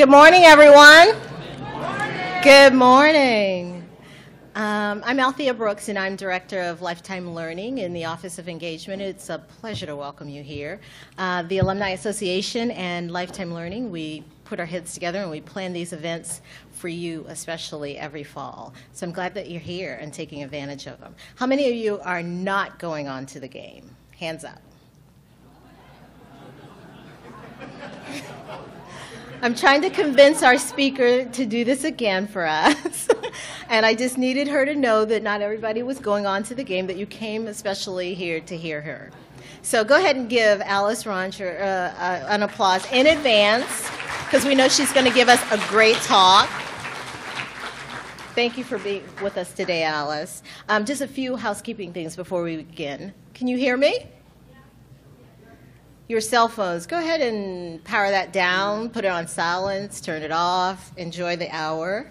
Good morning, everyone. Good morning. Um, I'm Althea Brooks, and I'm Director of Lifetime Learning in the Office of Engagement. It's a pleasure to welcome you here. Uh, the Alumni Association and Lifetime Learning, we put our heads together and we plan these events for you, especially every fall. So I'm glad that you're here and taking advantage of them. How many of you are not going on to the game? Hands up. I'm trying to convince our speaker to do this again for us. and I just needed her to know that not everybody was going on to the game, that you came especially here to hear her. So go ahead and give Alice Raucher uh, uh, an applause in advance because we know she's going to give us a great talk. Thank you for being with us today, Alice. Um, just a few housekeeping things before we begin. Can you hear me? Your cell phones, go ahead and power that down, put it on silence, turn it off, enjoy the hour.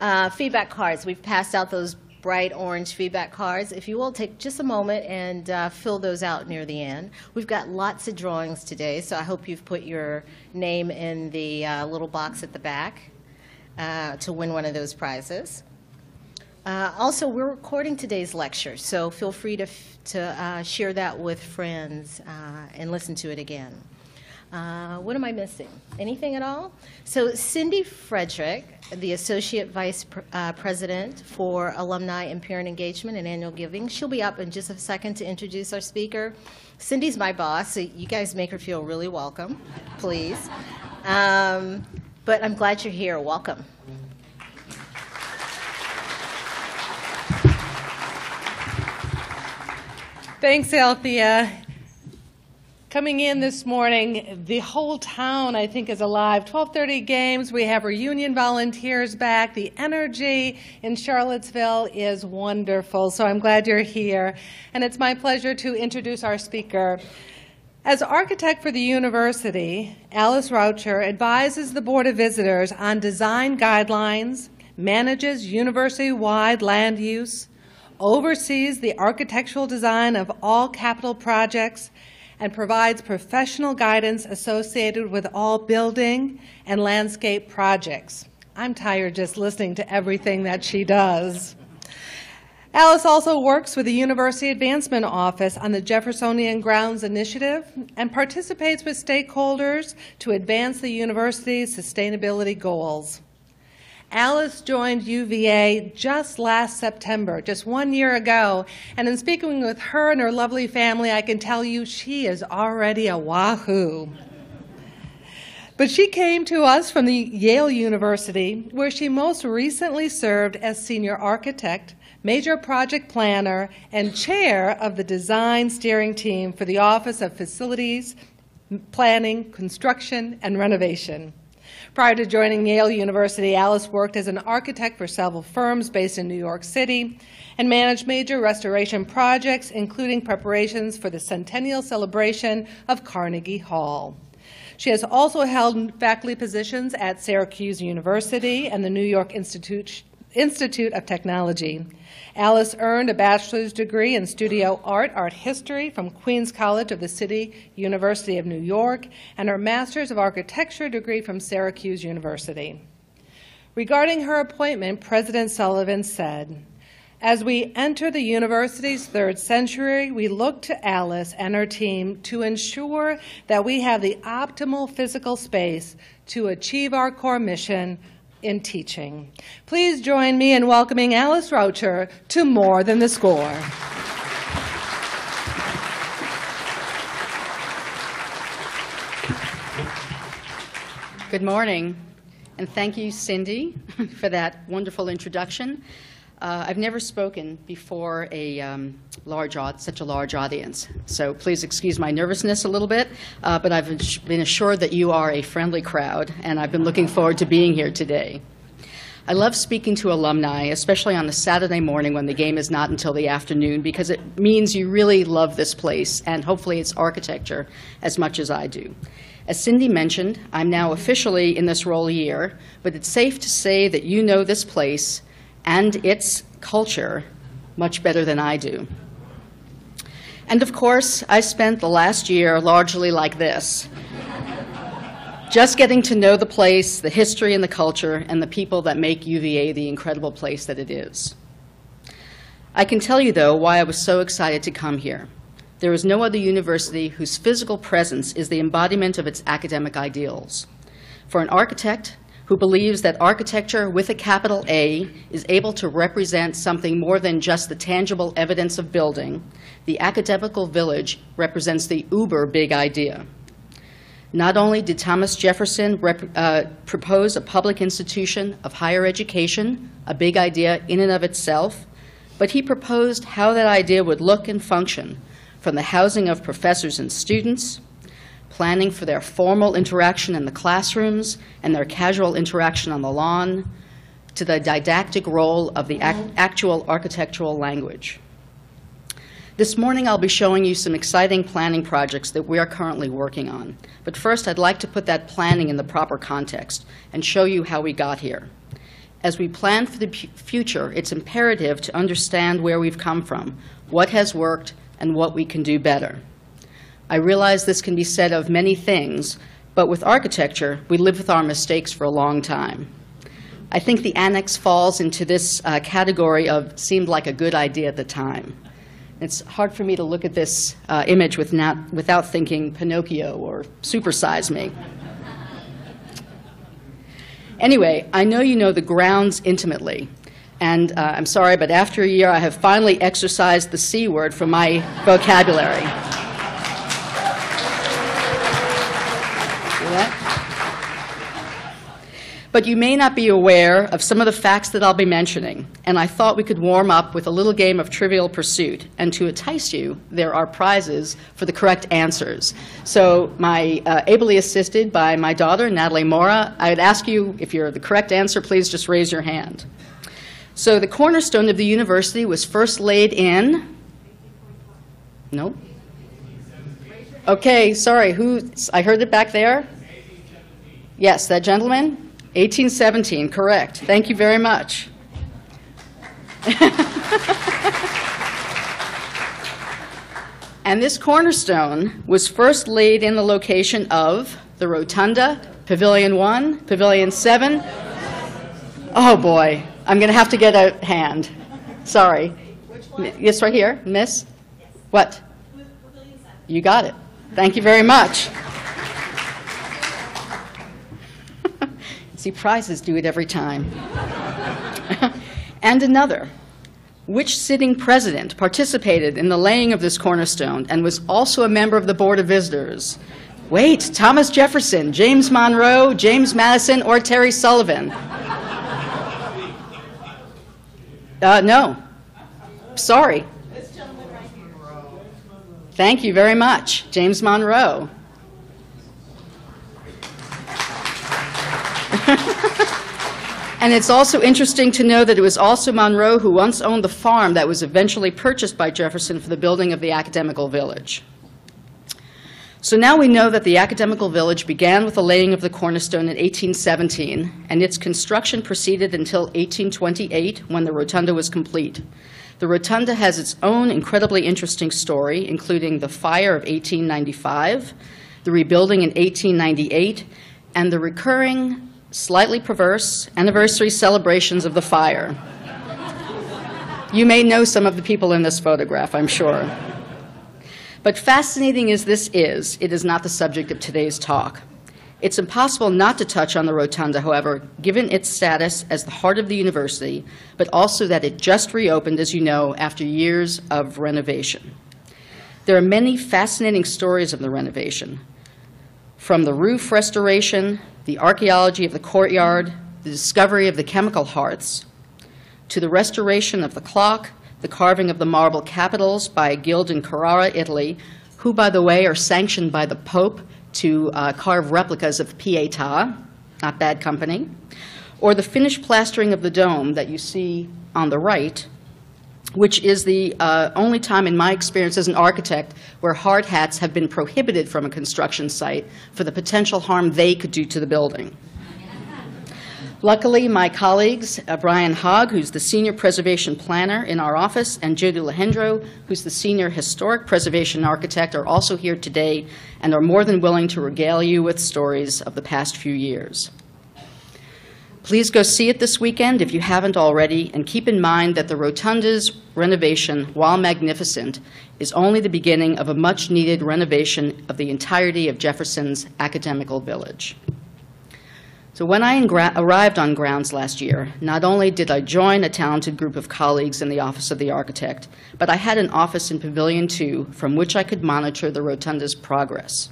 Uh, feedback cards, we've passed out those bright orange feedback cards. If you will, take just a moment and uh, fill those out near the end. We've got lots of drawings today, so I hope you've put your name in the uh, little box at the back uh, to win one of those prizes. Uh, also, we're recording today's lecture, so feel free to, to uh, share that with friends uh, and listen to it again. Uh, what am I missing? Anything at all? So, Cindy Frederick, the Associate Vice uh, President for Alumni and Parent Engagement and Annual Giving, she'll be up in just a second to introduce our speaker. Cindy's my boss, so you guys make her feel really welcome, please. Um, but I'm glad you're here. Welcome. Thanks, Althea. Coming in this morning, the whole town, I think, is alive. 1230 games, we have reunion volunteers back. The energy in Charlottesville is wonderful, so I'm glad you're here. And it's my pleasure to introduce our speaker. As architect for the university, Alice Raucher advises the Board of Visitors on design guidelines, manages university-wide land use, oversees the architectural design of all capital projects, and provides professional guidance associated with all building and landscape projects. I'm tired just listening to everything that she does. Alice also works with the University Advancement Office on the Jeffersonian Grounds Initiative and participates with stakeholders to advance the university's sustainability goals. Alice joined UVA just last September, just one year ago, and in speaking with her and her lovely family, I can tell you she is already a wahoo. But she came to us from the Yale University, where she most recently served as senior architect, major project planner, and chair of the design steering team for the Office of Facilities, Planning, Construction, and Renovation. Prior to joining Yale University, Alice worked as an architect for several firms based in New York City and managed major restoration projects, including preparations for the centennial celebration of Carnegie Hall. She has also held faculty positions at Syracuse University and the New York Institute, Institute of Technology. Alice earned a bachelor's degree in studio art, art history from Queens College of the City University of New York, and her master's of architecture degree from Syracuse University. Regarding her appointment, President Sullivan said, as we enter the university's third century, we look to Alice and her team to ensure that we have the optimal physical space to achieve our core mission in teaching. Please join me in welcoming Alice Raucher to More Than the Score. Good morning, and thank you, Cindy, for that wonderful introduction. Uh, I've never spoken before a um, large, such a large audience, so please excuse my nervousness a little bit. Uh, but I've been assured that you are a friendly crowd, and I've been looking forward to being here today. I love speaking to alumni, especially on a Saturday morning when the game is not until the afternoon, because it means you really love this place and hopefully its architecture as much as I do. As Cindy mentioned, I'm now officially in this role a year, but it's safe to say that you know this place and its culture much better than I do. And of course, I spent the last year largely like this just getting to know the place, the history and the culture, and the people that make UVA the incredible place that it is. I can tell you, though, why I was so excited to come here. There is no other university whose physical presence is the embodiment of its academic ideals. For an architect who believes that architecture with a capital A is able to represent something more than just the tangible evidence of building, the academical village represents the uber big idea. Not only did Thomas Jefferson uh, propose a public institution of higher education, a big idea in and of itself, but he proposed how that idea would look and function, from the housing of professors and students, planning for their formal interaction in the classrooms and their casual interaction on the lawn, to the didactic role of the ac- actual architectural language. This morning, I'll be showing you some exciting planning projects that we are currently working on. But first, I'd like to put that planning in the proper context and show you how we got here. As we plan for the future, it's imperative to understand where we've come from, what has worked, and what we can do better. I realize this can be said of many things, but with architecture, we live with our mistakes for a long time. I think the annex falls into this uh, category of seemed like a good idea at the time. It's hard for me to look at this uh, image with not, without thinking Pinocchio or Supersize Me. Anyway, I know you know the grounds intimately. And uh, I'm sorry, but after a year, I have finally exercised the C word from my vocabulary. But you may not be aware of some of the facts that I'll be mentioning, and I thought we could warm up with a little game of Trivial Pursuit. And to entice you, there are prizes for the correct answers. So, my uh, ably assisted by my daughter, Natalie Mora, I would ask you if you're the correct answer, please just raise your hand. So, the cornerstone of the university was first laid in. No? Okay, sorry, who, I heard it back there? Yes, that gentleman? 1817, correct. Thank you very much. and this cornerstone was first laid in the location of the Rotunda, Pavilion 1, Pavilion 7. Oh boy, I'm going to have to get a hand. Sorry. Yes, right here. Miss? What? You got it. Thank you very much. See, prizes do it every time. and another. Which sitting president participated in the laying of this cornerstone and was also a member of the Board of Visitors? Wait, Thomas Jefferson, James Monroe, James Madison, or Terry Sullivan? Uh, no. Sorry. This gentleman ran. Thank you very much, James Monroe. And it's also interesting to know that it was also Monroe who once owned the farm that was eventually purchased by Jefferson for the building of the Academical Village. So now we know that the Academical Village began with the laying of the cornerstone in 1817, and its construction proceeded until 1828 when the rotunda was complete. The rotunda has its own incredibly interesting story, including the fire of 1895, the rebuilding in 1898, and the recurring, slightly perverse anniversary celebrations of the fire. You may know some of the people in this photograph, I'm sure. But fascinating as this is, it is not the subject of today's talk. It's impossible not to touch on the rotunda, however, given its status as the heart of the university, but also that it just reopened, as you know, after years of renovation. There are many fascinating stories of the renovation, from the roof restoration, the archaeology of the courtyard, the discovery of the chemical hearths, to the restoration of the clock, the carving of the marble capitals by a guild in Carrara, Italy, who, by the way, are sanctioned by the Pope to uh, carve replicas of Pietà, not bad company, or the finished plastering of the dome that you see on the right, which is the uh, only time in my experience as an architect where hard hats have been prohibited from a construction site for the potential harm they could do to the building. Luckily, my colleagues, uh, Brian Hogg, who's the Senior Preservation Planner in our office, and Jody Lahendro, who's the Senior Historic Preservation Architect, are also here today and are more than willing to regale you with stories of the past few years. Please go see it this weekend if you haven't already, and keep in mind that the Rotunda's renovation, while magnificent, is only the beginning of a much-needed renovation of the entirety of Jefferson's academical village. So when I arrived on grounds last year, not only did I join a talented group of colleagues in the Office of the Architect, but I had an office in Pavilion 2 from which I could monitor the Rotunda's progress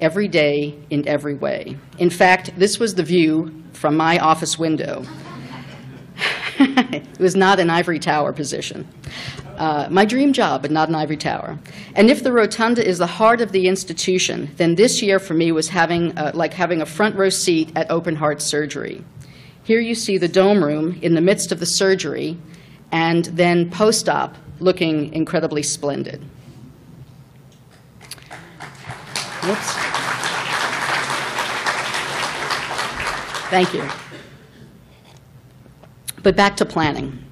every day in every way. In fact, this was the view from my office window. it was not an ivory tower position. Uh, my dream job, but not an ivory tower. And if the rotunda is the heart of the institution, then this year for me was having uh, like having a front row seat at open heart surgery. Here you see the dome room in the midst of the surgery, and then post op looking incredibly splendid. Whoops. Thank you. But back to planning.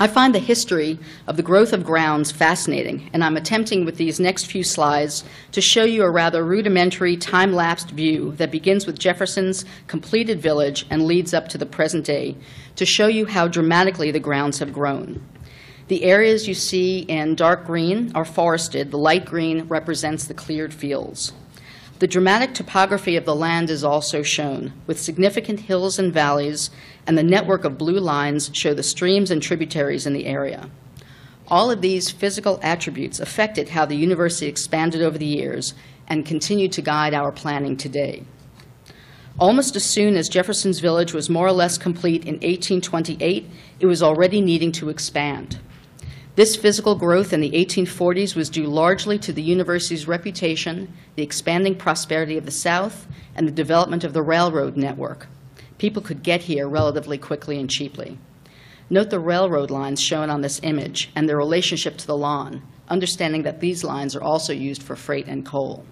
I find the history of the growth of grounds fascinating, and I'm attempting with these next few slides to show you a rather rudimentary, time lapsed view that begins with Jefferson's completed village and leads up to the present day to show you how dramatically the grounds have grown. The areas you see in dark green are forested, the light green represents the cleared fields. The dramatic topography of the land is also shown, with significant hills and valleys, and the network of blue lines show the streams and tributaries in the area. All of these physical attributes affected how the university expanded over the years and continue to guide our planning today. Almost as soon as Jefferson's Village was more or less complete in 1828, it was already needing to expand. This physical growth in the 1840s was due largely to the university's reputation, the expanding prosperity of the South, and the development of the railroad network. People could get here relatively quickly and cheaply. Note the railroad lines shown on this image and their relationship to the lawn, understanding that these lines are also used for freight and coal.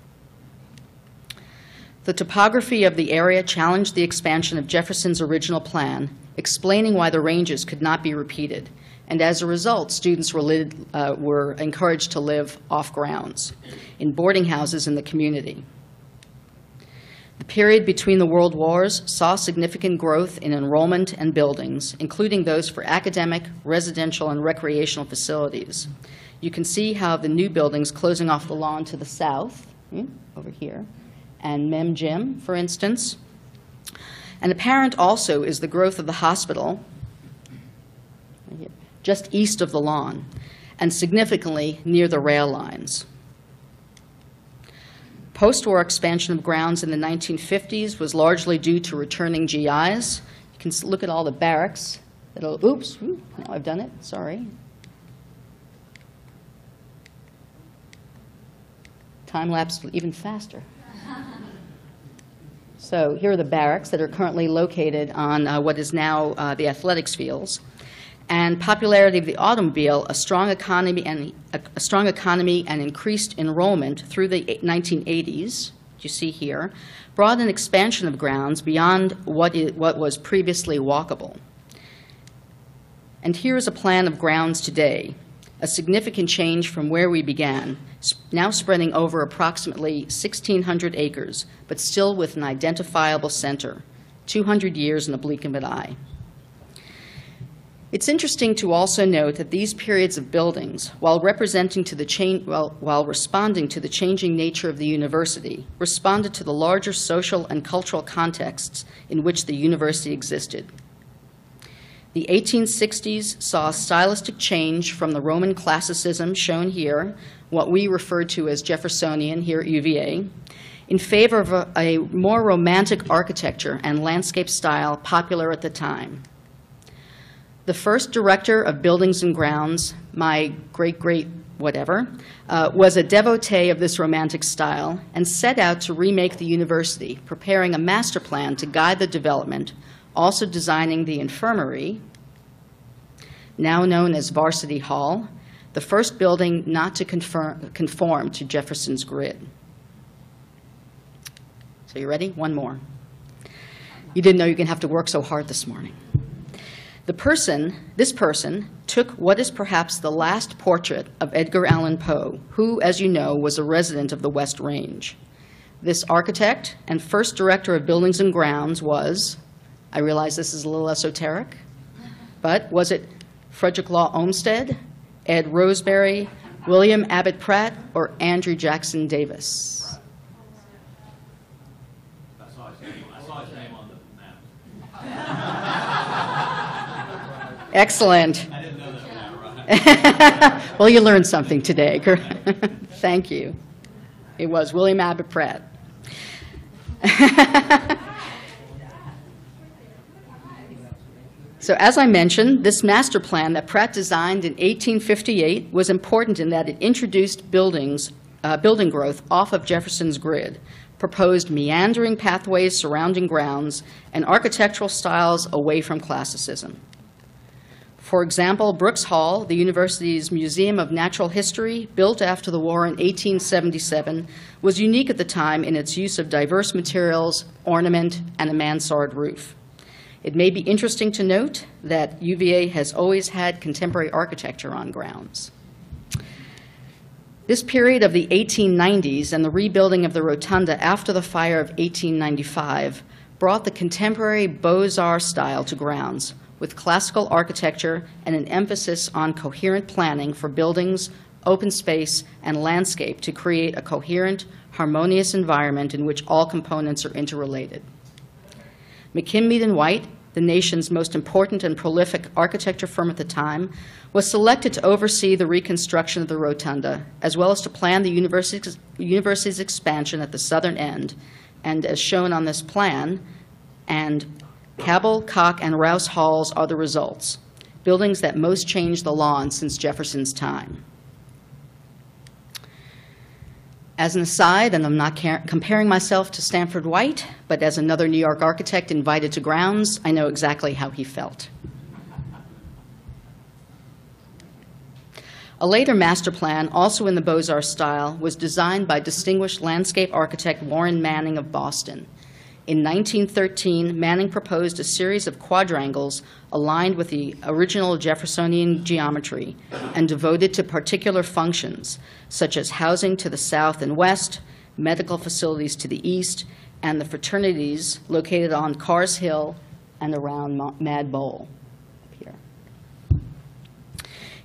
The topography of the area challenged the expansion of Jefferson's original plan, explaining why the ranges could not be repeated and as a result, students were, lit, uh, were encouraged to live off grounds in boarding houses in the community. The period between the world wars saw significant growth in enrollment and buildings, including those for academic, residential, and recreational facilities. You can see how the new buildings closing off the lawn to the south, hmm, over here, and Mem Gym, for instance. And apparent also is the growth of the hospital, just east of the lawn, and significantly near the rail lines. Post-war expansion of grounds in the 1950s was largely due to returning GIs. You can look at all the barracks. It'll, oops, now I've done it, sorry. Time lapse even faster. So here are the barracks that are currently located on uh, what is now uh, the athletics fields and popularity of the automobile, a strong economy and a, strong economy and increased enrollment through the 1980s, you see here, brought an expansion of grounds beyond what, it, what was previously walkable. And here is a plan of grounds today, a significant change from where we began, now spreading over approximately 1,600 acres, but still with an identifiable center, 200 years in the blink of an eye. It's interesting to also note that these periods of buildings, while representing to the cha- while, while responding to the changing nature of the university, responded to the larger social and cultural contexts in which the university existed. The 1860s saw a stylistic change from the Roman classicism shown here, what we refer to as Jeffersonian here at UVA, in favor of a, a more romantic architecture and landscape style popular at the time. The first director of Buildings and Grounds, my great great whatever, uh, was a devotee of this romantic style and set out to remake the university, preparing a master plan to guide the development, also designing the infirmary, now known as Varsity Hall, the first building not to confirm, conform to Jefferson's grid. So you ready? One more. You didn't know you're going to have to work so hard this morning. The person, this person, took what is perhaps the last portrait of Edgar Allan Poe, who, as you know, was a resident of the West Range. This architect and first director of buildings and grounds was, I realize this is a little esoteric, but was it Frederick Law Olmsted, Ed Roseberry, William Abbott Pratt, or Andrew Jackson Davis? I saw his name, I saw his name on the map. Excellent. I didn't know that, yeah. Well, you learned something today. Thank you. It was William Abbott Pratt. So as I mentioned, this master plan that Pratt designed in 1858 was important in that it introduced buildings, uh, building growth off of Jefferson's grid, proposed meandering pathways surrounding grounds, and architectural styles away from classicism. For example, Brooks Hall, the university's Museum of Natural History, built after the war in 1877, was unique at the time in its use of diverse materials, ornament, and a mansard roof. It may be interesting to note that UVA has always had contemporary architecture on grounds. This period of the 1890s and the rebuilding of the rotunda after the fire of 1895 brought the contemporary Beaux-Arts style to grounds, with classical architecture and an emphasis on coherent planning for buildings, open space, and landscape to create a coherent, harmonious environment in which all components are interrelated. McKim Mead and White, the nation's most important and prolific architecture firm at the time, was selected to oversee the reconstruction of the rotunda, as well as to plan the university's, university's expansion at the southern end. And as shown on this plan, and Cabell, Cocke, and Rouss Halls are the results, buildings that most changed the lawn since Jefferson's time. As an aside, and I'm not comparing myself to Stanford White, but as another New York architect invited to grounds, I know exactly how he felt. A later master plan, also in the Beaux-Arts style, was designed by distinguished landscape architect Warren Manning of Boston. In 1913, Manning proposed a series of quadrangles aligned with the original Jeffersonian geometry and devoted to particular functions, such as housing to the south and west, medical facilities to the east, and the fraternities located on Carr's Hill and around Mad Bowl.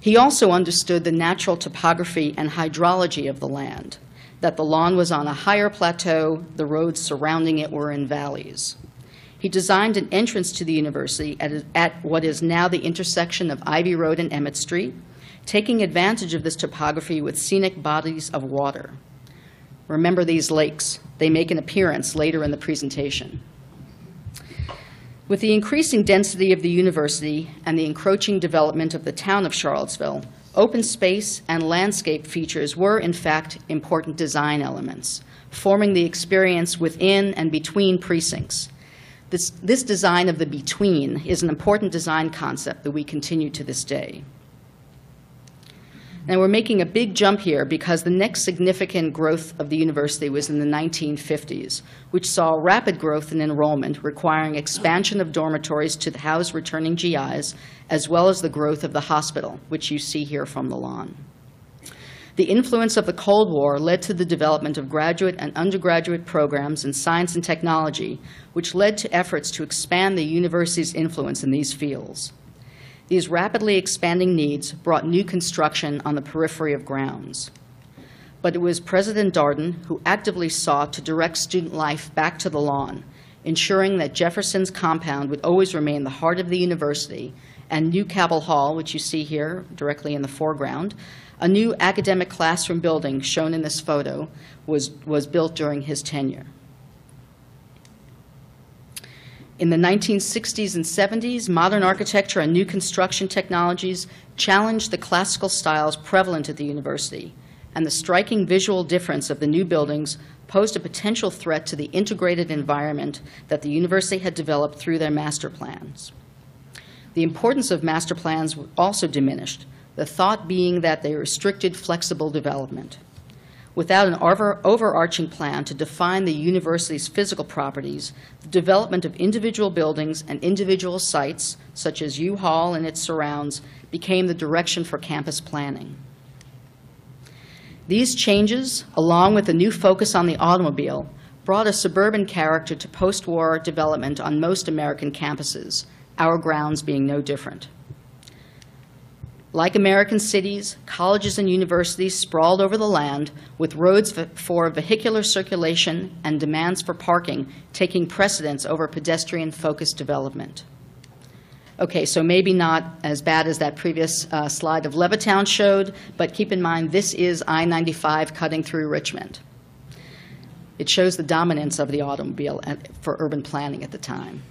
He also understood the natural topography and hydrology of the land, that the lawn was on a higher plateau, the roads surrounding it were in valleys. He designed an entrance to the university at, at what is now the intersection of Ivy Road and Emmett Street, taking advantage of this topography with scenic bodies of water. Remember these lakes. They make an appearance later in the presentation. With the increasing density of the university and the encroaching development of the town of Charlottesville, open space and landscape features were, in fact, important design elements, forming the experience within and between precincts. This, this design of the between is an important design concept that we continue to this day. Now, we're making a big jump here because the next significant growth of the university was in the 1950s, which saw rapid growth in enrollment, requiring expansion of dormitories to house returning GIs, as well as the growth of the hospital, which you see here from the lawn. The influence of the Cold War led to the development of graduate and undergraduate programs in science and technology, which led to efforts to expand the university's influence in these fields. These rapidly expanding needs brought new construction on the periphery of grounds. But it was President Darden who actively sought to direct student life back to the lawn, ensuring that Jefferson's compound would always remain the heart of the university, and New Cabell Hall, which you see here directly in the foreground, a new academic classroom building shown in this photo, was, was built during his tenure. In the 1960s and 70s, modern architecture and new construction technologies challenged the classical styles prevalent at the university, and the striking visual difference of the new buildings posed a potential threat to the integrated environment that the university had developed through their master plans. The importance of master plans also diminished, the thought being that they restricted flexible development. Without an over- overarching plan to define the university's physical properties, the development of individual buildings and individual sites, such as U-Hall and its surrounds, became the direction for campus planning. These changes, along with a new focus on the automobile, brought a suburban character to post-war development on most American campuses, our grounds being no different. Like American cities, colleges and universities sprawled over the land, with roads for vehicular circulation and demands for parking taking precedence over pedestrian-focused development. Okay, so maybe not as bad as that previous uh, slide of Levittown showed, but keep in mind, this is I-95 cutting through Richmond. It shows the dominance of the automobile for urban planning at the time.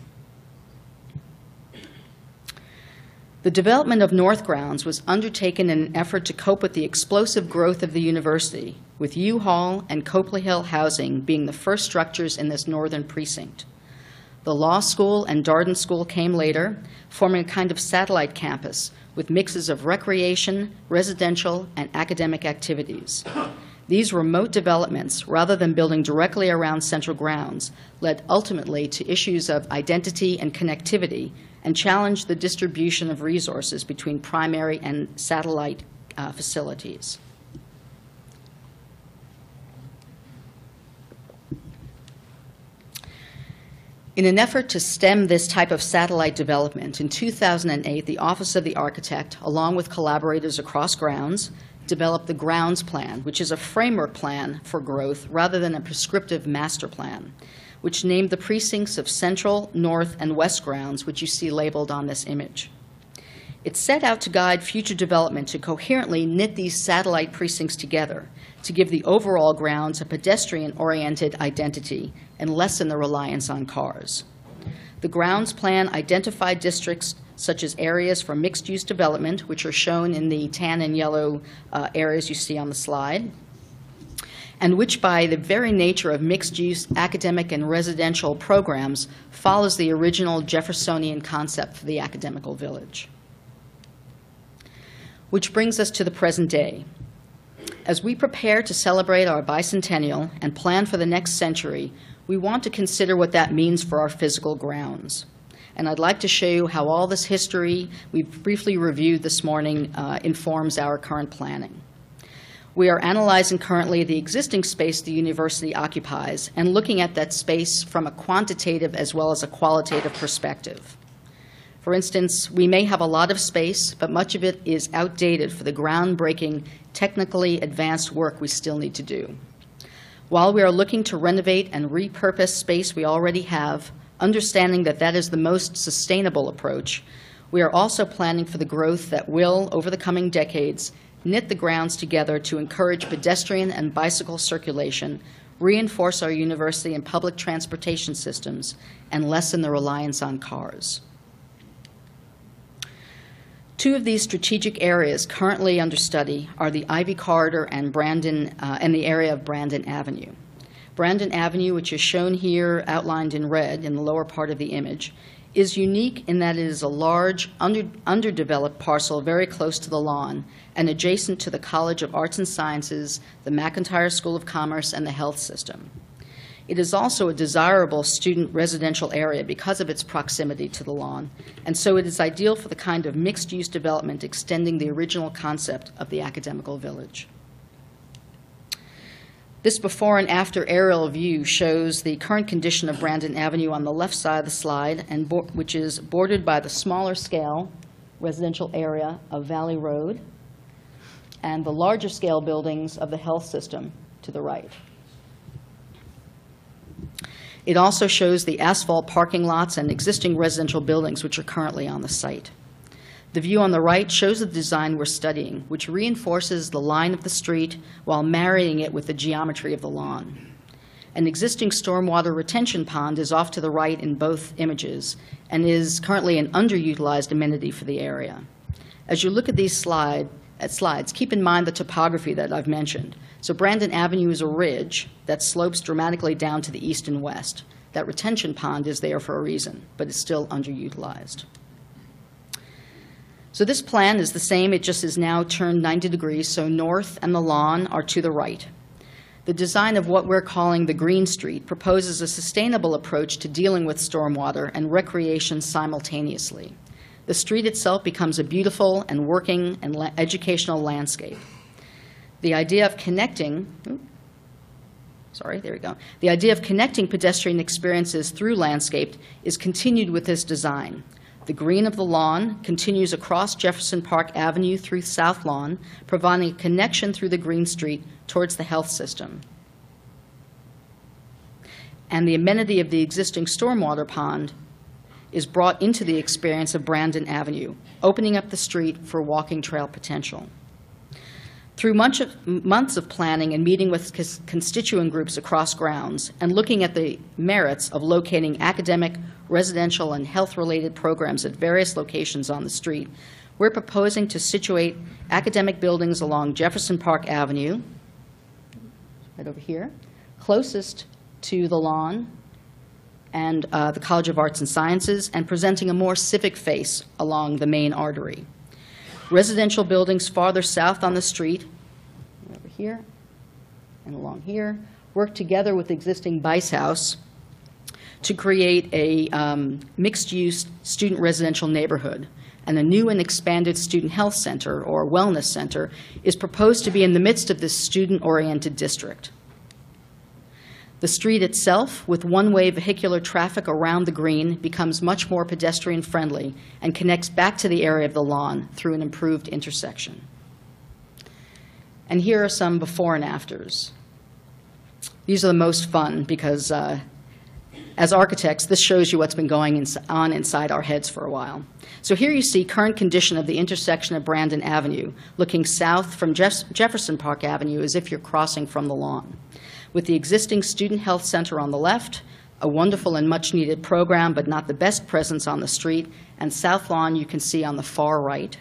The development of North Grounds was undertaken in an effort to cope with the explosive growth of the university, with U-Hall and Copley Hill Housing being the first structures in this northern precinct. The law school and Darden School came later, forming a kind of satellite campus with mixes of recreation, residential, and academic activities. These remote developments, rather than building directly around central grounds, led ultimately to issues of identity and connectivity and challenged the distribution of resources between primary and satellite uh, facilities. In an effort to stem this type of satellite development, in 2008, the Office of the Architect, along with collaborators across grounds, developed the Grounds Plan, which is a framework plan for growth rather than a prescriptive master plan, which named the precincts of Central, North, and West grounds, which you see labeled on this image. It set out to guide future development to coherently knit these satellite precincts together to give the overall grounds a pedestrian oriented identity and lessen the reliance on cars. The grounds plan identified districts such as areas for mixed use development, which are shown in the tan and yellow uh, areas you see on the slide, and which, by the very nature of mixed use academic and residential programs, follows the original Jeffersonian concept for the academical village. Which brings us to the present day. As we prepare to celebrate our bicentennial and plan for the next century, we want to consider what that means for our physical grounds. And I'd like to show you how all this history we've briefly reviewed this morning uh, informs our current planning. We are analyzing currently the existing space the university occupies and looking at that space from a quantitative as well as a qualitative perspective. For instance, we may have a lot of space, but much of it is outdated for the groundbreaking, technically advanced work we still need to do. While we are looking to renovate and repurpose space we already have, understanding that that is the most sustainable approach, we are also planning for the growth that will, over the coming decades, knit the grounds together to encourage pedestrian and bicycle circulation, reinforce our university and public transportation systems, and lessen the reliance on cars. Two of these strategic areas currently under study are the Ivy Corridor and Brandon uh, and the area of Brandon Avenue. Brandon Avenue, which is shown here outlined in red in the lower part of the image, is unique in that it is a large, under, underdeveloped parcel very close to the lawn and adjacent to the College of Arts and Sciences, the McIntire School of Commerce, and the health system. It is also a desirable student residential area because of its proximity to the lawn, and so it is ideal for the kind of mixed use development extending the original concept of the academical village. This before and after aerial view shows the current condition of Brandon Avenue on the left side of the slide, and which is bordered by the smaller scale residential area of Valley Road and the larger scale buildings of the health system to the right. It also shows the asphalt parking lots and existing residential buildings which are currently on the site. The view on the right shows the design we're studying, which reinforces the line of the street while marrying it with the geometry of the lawn. An existing stormwater retention pond is off to the right in both images and is currently an underutilized amenity for the area. As you look at these slide, at slides, keep in mind the topography that I've mentioned. So Brandon Avenue is a ridge that slopes dramatically down to the east and west. That retention pond is there for a reason, but it's still underutilized. So this plan is the same, it just is now turned 90 degrees, so north and the lawn are to the right. the design of what we're calling the Green Street proposes a sustainable approach to dealing with stormwater and recreation simultaneously. The street itself becomes a beautiful and working and la- educational landscape. The idea of connecting, oop, sorry, there we go. The idea of connecting pedestrian experiences through landscape is continued with this design. The green of the lawn continues across Jefferson Park Avenue through South Lawn, providing a connection through the Green Street towards the health system. And the amenity of the existing stormwater pond is brought into the experience of Brandon Avenue, opening up the street for walking trail potential. Through of, months of planning and meeting with constituent groups across grounds and looking at the merits of locating academic, residential, and health-related programs at various locations on the street, we're proposing to situate academic buildings along Jefferson Park Avenue, right over here, closest to the lawn and uh, the College of Arts and Sciences, and presenting a more civic face along the main artery. Residential buildings farther south on the street, over here and along here, work together with existing Bice House to create a um, mixed-use student residential neighborhood. And a new and expanded student health center, or wellness center, is proposed to be in the midst of this student-oriented district. The street itself, with one-way vehicular traffic around the green, becomes much more pedestrian-friendly and connects back to the area of the lawn through an improved intersection. And here are some before and afters. These are the most fun because, uh, as architects, this shows you what's been going on inside our heads for a while. So here you see current condition of the intersection of Brandon Avenue, looking south from Jeff- Jefferson Park Avenue as if you're crossing from the lawn with the existing Student Health Center on the left, a wonderful and much-needed program, but not the best presence on the street, and South Lawn you can see on the far right.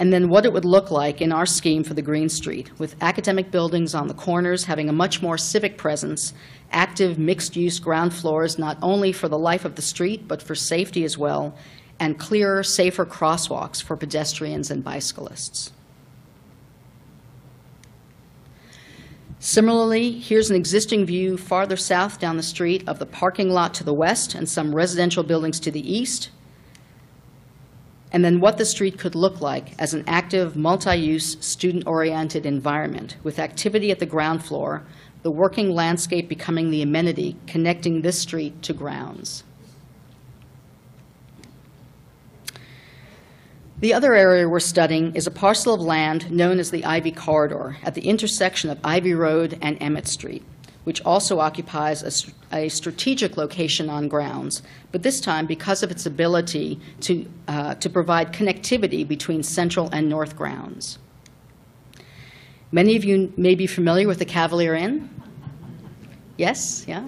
And then what it would look like in our scheme for the Green Street, with academic buildings on the corners having a much more civic presence, active mixed-use ground floors not only for the life of the street, but for safety as well, and clearer, safer crosswalks for pedestrians and bicyclists. Similarly, here's an existing view farther south down the street of the parking lot to the west and some residential buildings to the east, and then what the street could look like as an active, multi-use, student-oriented environment with activity at the ground floor, the working landscape becoming the amenity connecting this street to grounds. The other area we're studying is a parcel of land known as the Ivy Corridor at the intersection of Ivy Road and Emmett Street, which also occupies a, a strategic location on grounds, but this time because of its ability to, uh, to provide connectivity between central and north grounds. Many of you may be familiar with the Cavalier Inn. Yes, yeah?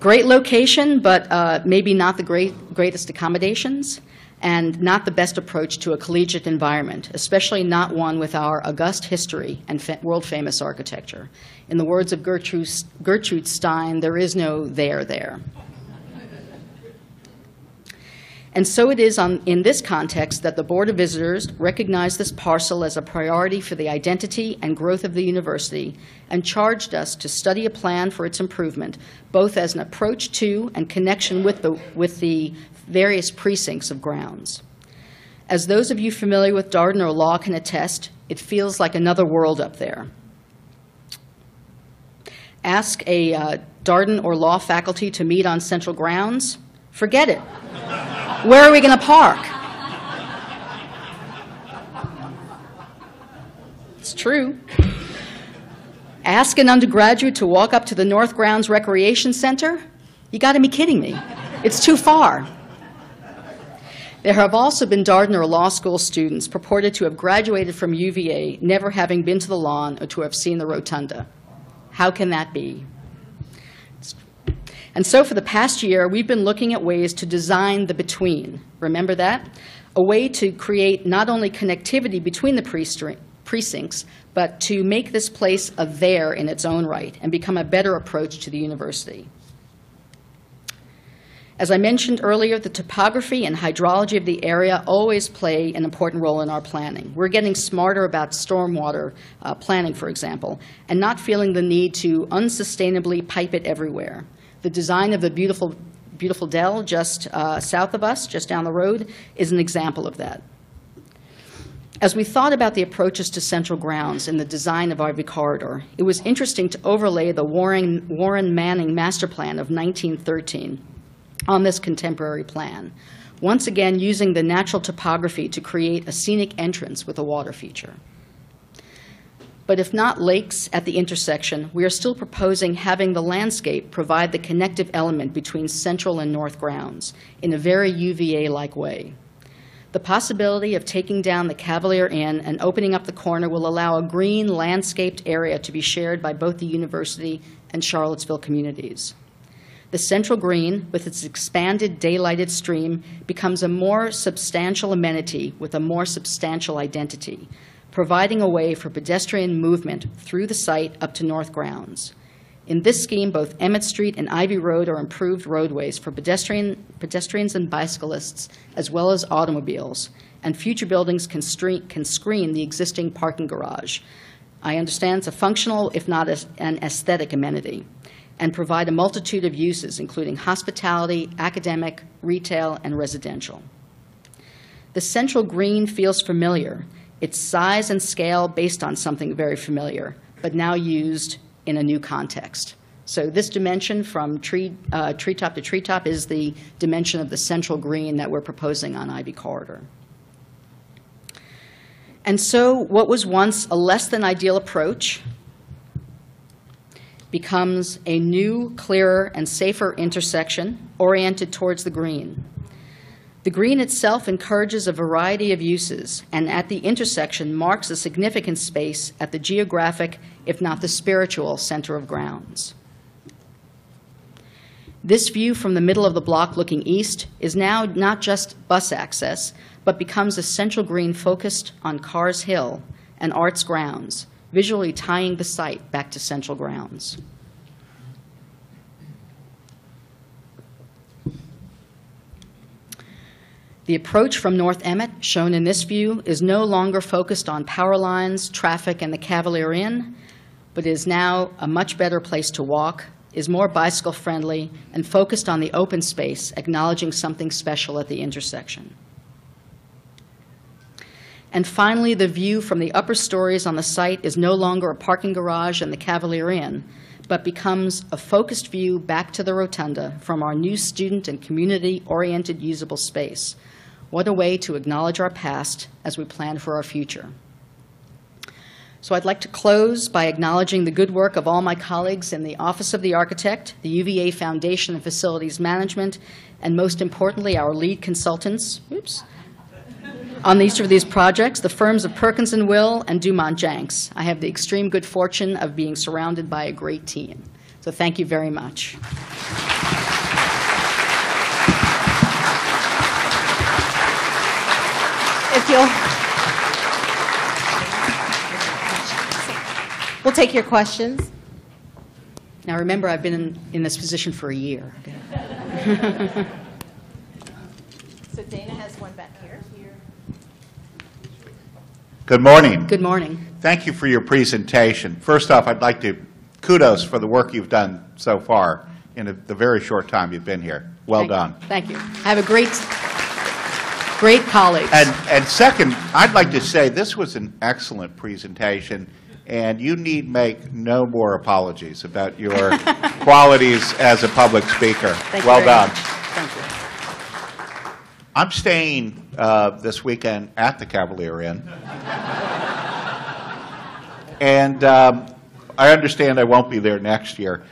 Great location, but uh, maybe not the great, greatest accommodations and not the best approach to a collegiate environment, especially not one with our august history and fa- world famous architecture. In the words of Gertrude, Gertrude Stein, there is no there there. And so it is on, in this context that the Board of Visitors recognized this parcel as a priority for the identity and growth of the university and charged us to study a plan for its improvement, both as an approach to and connection with the, with the various precincts of grounds. As those of you familiar with Darden or law can attest, it feels like another world up there. Ask a uh, Darden or law faculty to meet on central grounds, forget it. Where are we going to park? It's true. Ask an undergraduate to walk up to the North Grounds Recreation Center? You got to be kidding me. It's too far. There have also been or law school students purported to have graduated from UVA, never having been to the lawn or to have seen the rotunda. How can that be? And so for the past year, we've been looking at ways to design the between. Remember that? A way to create not only connectivity between the precincts, but to make this place a there in its own right and become a better approach to the university. As I mentioned earlier, the topography and hydrology of the area always play an important role in our planning. We're getting smarter about stormwater uh, planning, for example, and not feeling the need to unsustainably pipe it everywhere. The design of the beautiful, beautiful dell just uh, south of us, just down the road, is an example of that. As we thought about the approaches to central grounds in the design of Ivy Corridor, it was interesting to overlay the Warren, Warren Manning Master Plan of 1913 on this contemporary plan, once again using the natural topography to create a scenic entrance with a water feature. But if not lakes at the intersection, we are still proposing having the landscape provide the connective element between central and north grounds in a very UVA-like way. The possibility of taking down the Cavalier Inn and opening up the corner will allow a green landscaped area to be shared by both the university and Charlottesville communities. The central green, with its expanded daylighted stream, becomes a more substantial amenity with a more substantial identity, providing a way for pedestrian movement through the site up to north grounds. In this scheme, both Emmett Street and Ivy Road are improved roadways for pedestrian, pedestrians and bicyclists, as well as automobiles, and future buildings can, can screen the existing parking garage. I understand it's a functional, if not as- an aesthetic amenity, and provide a multitude of uses, including hospitality, academic, retail, and residential. The central green feels familiar, its size and scale based on something very familiar, but now used in a new context. So this dimension from tree, uh, treetop to treetop is the dimension of the central green that we're proposing on Ivy Corridor. And so what was once a less than ideal approach becomes a new, clearer, and safer intersection oriented towards the green. The green itself encourages a variety of uses, and at the intersection marks a significant space at the geographic, if not the spiritual, center of grounds. This view from the middle of the block looking east is now not just bus access, but becomes a central green focused on Carr's Hill and Arts Grounds, visually tying the site back to central grounds. The approach from North Emmett, shown in this view, is no longer focused on power lines, traffic, and the Cavalier Inn, but is now a much better place to walk, is more bicycle friendly, and focused on the open space, acknowledging something special at the intersection. And finally, the view from the upper stories on the site is no longer a parking garage and the Cavalier Inn, but becomes a focused view back to the rotunda from our new student and community-oriented usable space. What a way to acknowledge our past as we plan for our future. So I'd like to close by acknowledging the good work of all my colleagues in the Office of the Architect, the UVA Foundation and Facilities Management, and most importantly, our lead consultants, oops, on each of these projects, the firms of Perkins and Will and Dumont Janks. I have the extreme good fortune of being surrounded by a great team. So thank you very much. If you'll. We'll take your questions. Now, remember, I've been in, in this position for a year. So Dana has one back here. Good morning. Good morning. Thank you for your presentation. First off, I'd like to kudos for the work you've done so far in a- the very short time you've been here. Well Thank you. done. Thank you. I have a great, great colleagues. And, and second, I'd like to say this was an excellent presentation, and you need make no more apologies about your qualities as a public speaker. Thank you Well very done. much. Thank you. I'm staying uh, this weekend at the Cavalier Inn. And um, I understand I won't be there next year.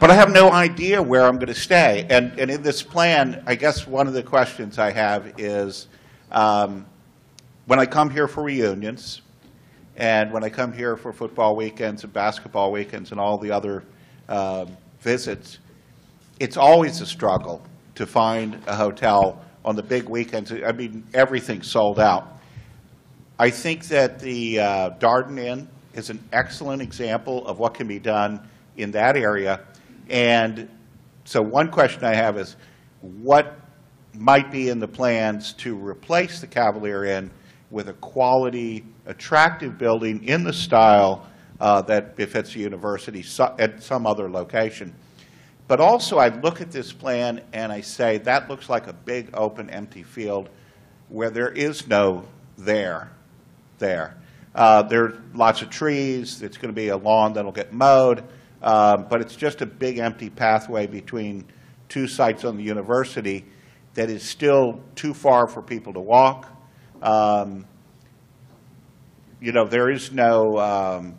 But I have no idea where I'm going to stay. And, and in this plan, I guess one of the questions I have is, um, when I come here for reunions, and when I come here for football weekends and basketball weekends and all the other um, visits, it's always a struggle to find a hotel on the big weekends. I mean, everything's sold out. I think that the uh, Darden Inn is an excellent example of what can be done in that area. And so one question I have is, what might be in the plans to replace the Cavalier Inn with a quality, attractive building in the style uh, that befits the university so- at some other location? But also, I look at this plan and I say, that looks like a big, open, empty field where there is no there, there. Uh, There are lots of trees, it's going to be a lawn that'll get mowed, um, but it's just a big, empty pathway between two sites on the university that is still too far for people to walk. Um, You know, there is no, um,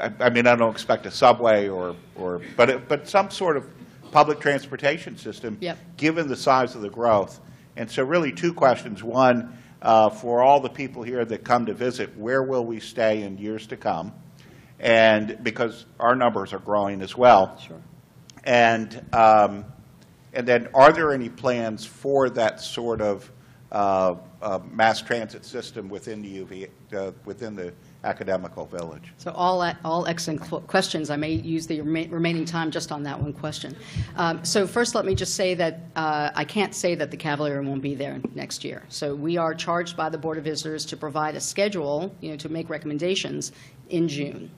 I, I mean, I don't expect a subway or, or, but, it- but some sort of public transportation system. Yep. Given the size of the growth. And so really two questions. One, uh, for all the people here that come to visit, where will we stay in years to come? And, because our numbers are growing as well. Sure. And, um, and then, are there any plans for that sort of uh, uh, mass transit system within the UV, uh, within the academical village? So all, all excellent questions. I may use the rema- remaining time just on that one question. Um, So first, let me just say that uh, I can't say that the Cavalier won't be there next year. So we are charged by the Board of Visitors to provide a schedule, you know, to make recommendations in June.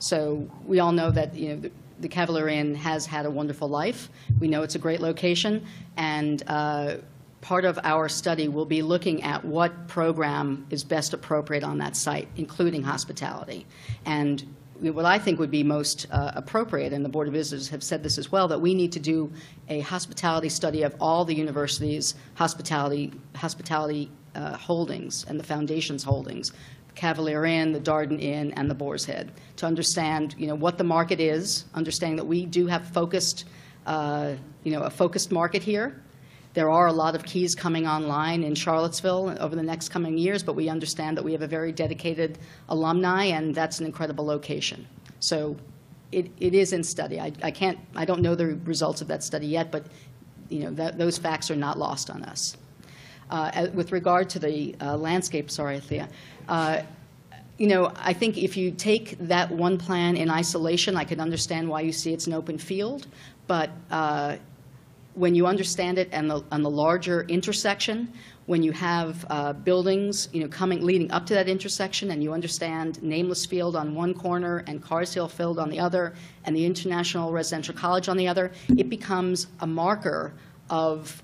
So we all know that, you know, the- the Cavalier Inn has had a wonderful life. We know it's a great location, and uh, part of our study will be looking at what program is best appropriate on that site, including hospitality. And what I think would be most uh, appropriate, and the Board of Visitors have said this as well, that we need to do a hospitality study of all the universities' hospitality, hospitality uh, holdings and the foundation's holdings, Cavalier Inn, the Darden Inn, and the Boar's Head, to understand, you know, what the market is, understanding that we do have focused, uh, you know, a focused market here. There are a lot of keys coming online in Charlottesville over the next coming years, but we understand that we have a very dedicated alumni, and that's an incredible location. So it, it is in study. I, I can't, I don't know the results of that study yet, but, you know, that, those facts are not lost on us. Uh, With regard to the uh, landscape, sorry, Thea, uh, you know, I think if you take that one plan in isolation, I can understand why you see it's an open field, but uh, when you understand it and the, and the larger intersection, when you have uh, buildings, you know, coming, leading up to that intersection, and you understand Nameless Field on one corner and Carr's Hill Field on the other, and the International Residential College on the other, it becomes a marker of,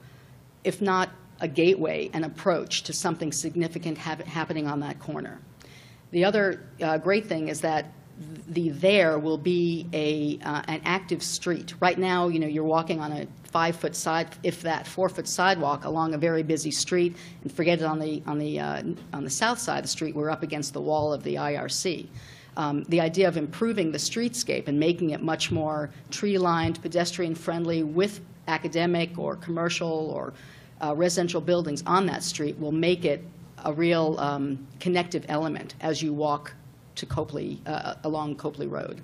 if not a gateway, an approach to something significant hap- happening on that corner. The other uh, great thing is that the there will be a, uh, an active street. Right now, you know, you're walking on a five-foot side, if that, four-foot sidewalk along a very busy street, and forget it on the, on the, uh, on the south side of the street, we're up against the wall of the IRC. Um, The idea of improving the streetscape and making it much more tree-lined, pedestrian-friendly with academic or commercial or uh, residential buildings on that street will make it a real um, connective element as you walk to Copeley, uh, along Copeley Road.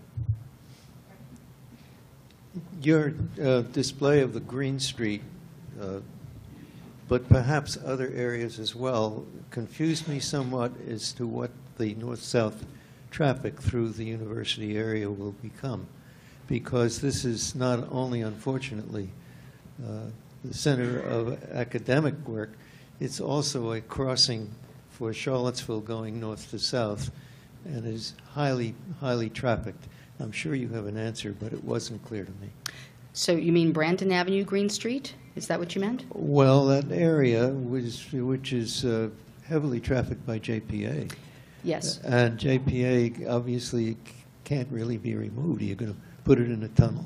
Your uh, display of the Green Street, uh, but perhaps other areas as well, confused me somewhat as to what the north-south traffic through the university area will become, because this is not only, unfortunately, uh, the center of academic work, it's also a crossing for Charlottesville going north to south, and is highly, highly trafficked. I'm sure you have an answer, but it wasn't clear to me. So you mean Brandon Avenue, Green Street? Is that what you meant? Well, that area was, which is uh, heavily trafficked by JPA. Yes. And JPA obviously can't really be removed. You're going to put it in a tunnel.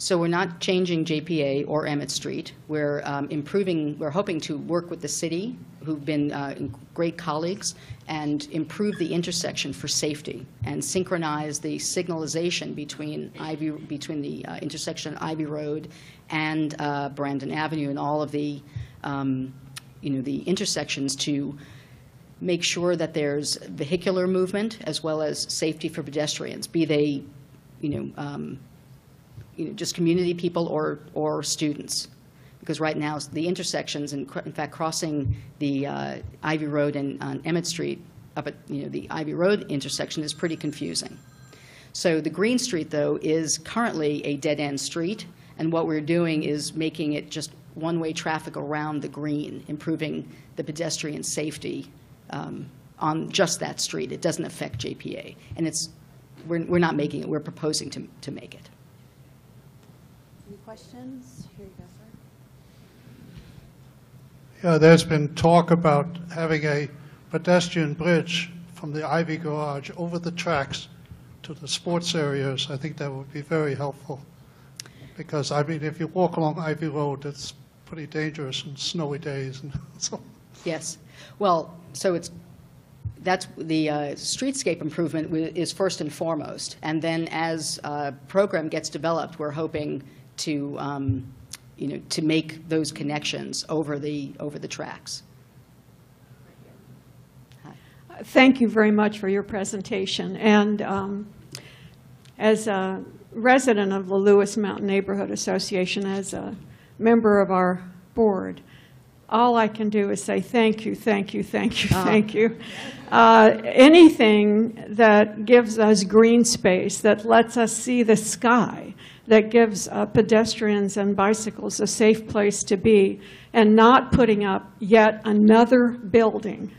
So we're not changing JPA or Emmett Street. We're um, improving, we're hoping to work with the city, who've been uh, great colleagues, and improve the intersection for safety and synchronize the signalization between Ivy, between the uh, intersection of Ivy Road and uh, Brandon Avenue and all of the, um, you know, the intersections to make sure that there's vehicular movement as well as safety for pedestrians, be they, you know, um, you know, just community people or, or students. Because right now, the intersections, and in fact, crossing the uh, Ivy Road and on Emmett Street up at, you know, the Ivy Road intersection is pretty confusing. So the Green Street, though, is currently a dead-end street, and what we're doing is making it just one-way traffic around the green, improving the pedestrian safety um, on just that street. It doesn't affect JPA. And it's, we're, we're not making it, we're proposing to, to make it. Any questions? Here you go, sir. Yeah, there's been talk about having a pedestrian bridge from the Ivy Garage over the tracks to the sports areas. I think that would be very helpful. Because, I mean, if you walk along Ivy Road, it's pretty dangerous on snowy days and so. Yes. Well, so it's, that's, the uh, streetscape improvement is first and foremost. And then as a program gets developed, we're hoping to, um, you know, to make those connections over the, over the tracks. Thank you very much for your presentation. And um, as a resident of the Lewis Mountain Neighborhood Association, as a member of our board, all I can do is say thank you, thank you, thank you, thank you. Uh, Anything that gives us green space, that lets us see the sky, that gives uh, pedestrians and bicycles a safe place to be, and not putting up yet another building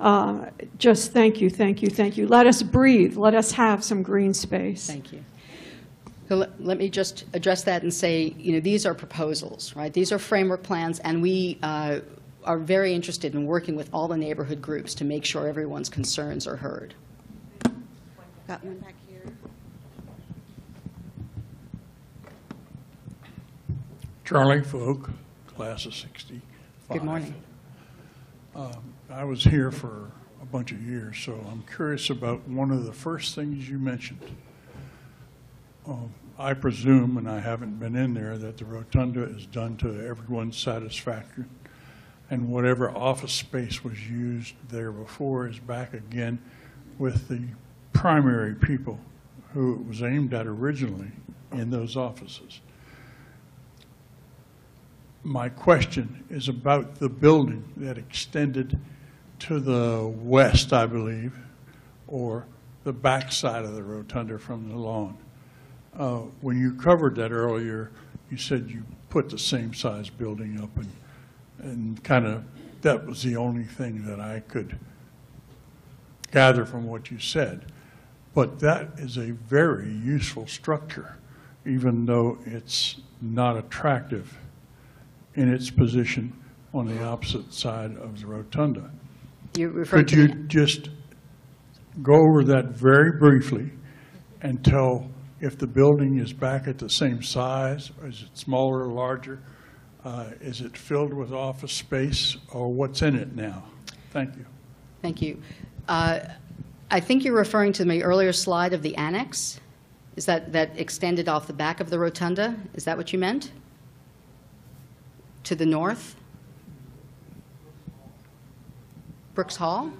uh, just thank you, thank you, thank you. Let us breathe. Let us have some green space. Thank you. So let, let me just address that and say, you know, these are proposals, right? These are framework plans, and we uh, are very interested in working with all the neighborhood groups to make sure everyone's concerns are heard. Got one back Charlie Folk, class of 65. Good morning. I was here for a bunch of years, so I'm curious about one of the first things you mentioned. Um, I presume, and I haven't been in there, that the rotunda is done to everyone's satisfaction, and whatever office space was used there before is back again with the primary people who it was aimed at originally in those offices. My question is about the building that extended to the west, I believe, or the backside of the rotunda from the lawn. Uh, When you covered that earlier, you said you put the same size building up and, and kind of, that was the only thing that I could gather from what you said. But that is a very useful structure, even though it's not attractive in its position on the opposite side of the rotunda. You're Could to you just go over that very briefly and tell if the building is back at the same size, or is it smaller or larger? Uh, Is it filled with office space, or what's in it now? Thank you. Thank you. Uh, I think you're referring to my earlier slide of the annex? Is that, that extended off the back of the rotunda? Is that what you meant? To the north? Brooks Hall?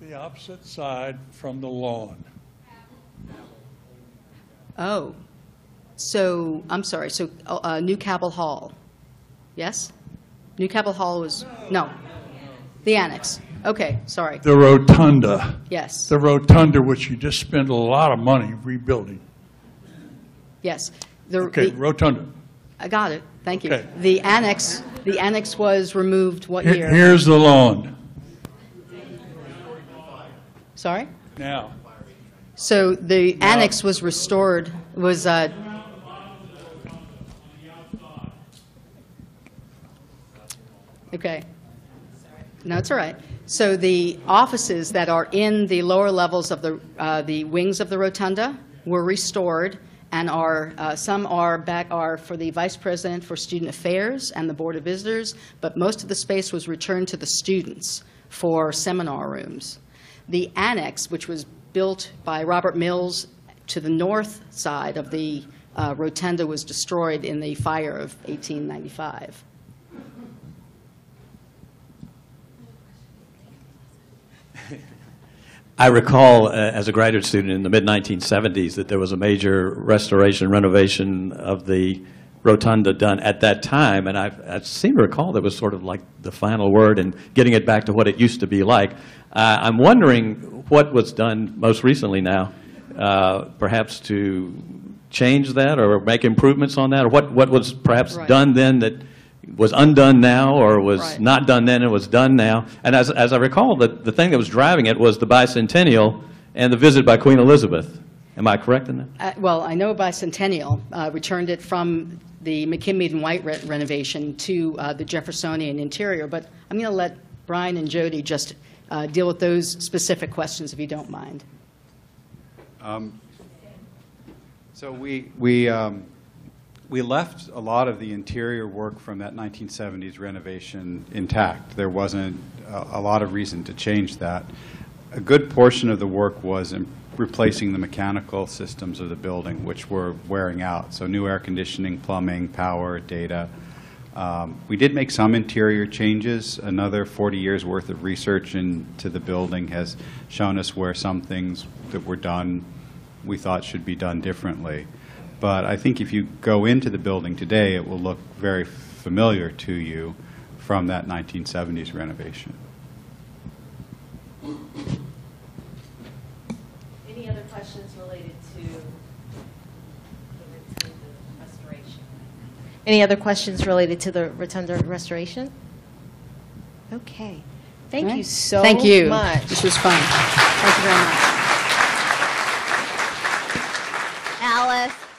The opposite side from the lawn. Oh, so, I'm sorry, so uh, New Cabell Hall? Yes? New Cabell Hall was, no. The annex. Okay, sorry. The rotunda, Yes, the rotunda, which you just spent a lot of money rebuilding. yes. The- Okay, the- rotunda. I got it, thank you. Okay. The annex, the annex was removed what Here- year? Here's the lawn. Sorry? Now, So the annex was restored, was, uh, okay. No, it's all right. So the offices that are in the lower levels of the, uh, the wings of the rotunda were restored and are, uh, some are back, are for the vice president for student affairs and the board of visitors, but most of the space was returned to the students for seminar rooms. The annex, which was built by Robert Mills to the north side of the uh, rotunda, was destroyed in the fire of 1895. I recall, uh, as a graduate student in the mid-1970s, that there was a major restoration, renovation of the rotunda done at that time, and I, I seem to recall that was sort of like the final word in getting it back to what it used to be like. Uh, I'm wondering what was done most recently now uh, perhaps to change that or make improvements on that? Or what, what was perhaps Right. done then that was undone now or was Right. not done then and was done now? And as, as I recall, the, the thing that was driving it was the bicentennial and the visit by Queen Elizabeth. Am I correct in that? Uh, Well, I know Bicentennial uh, returned it from the McKim and White re- renovation to uh, the Jeffersonian interior, but I'm going to let Brian and Jody just uh, deal with those specific questions, if you don't mind. So we, we, um, we left a lot of the interior work from that 1970s renovation intact. There wasn't a, a lot of reason to change that. A good portion of the work was in replacing the mechanical systems of the building, which were wearing out. So new air conditioning, plumbing, power, data. Um, we did make some interior changes. Another 40 years' worth of research into the building has shown us where some things that were done we thought should be done differently. But I think if you go into the building today, it will look very familiar to you from that 1970s renovation. Any other questions related to the rotunda restoration? Any other questions related to the rotunda restoration? Okay. Thank All you right. so Thank you. much. This was fun. Thank you very much. Alice.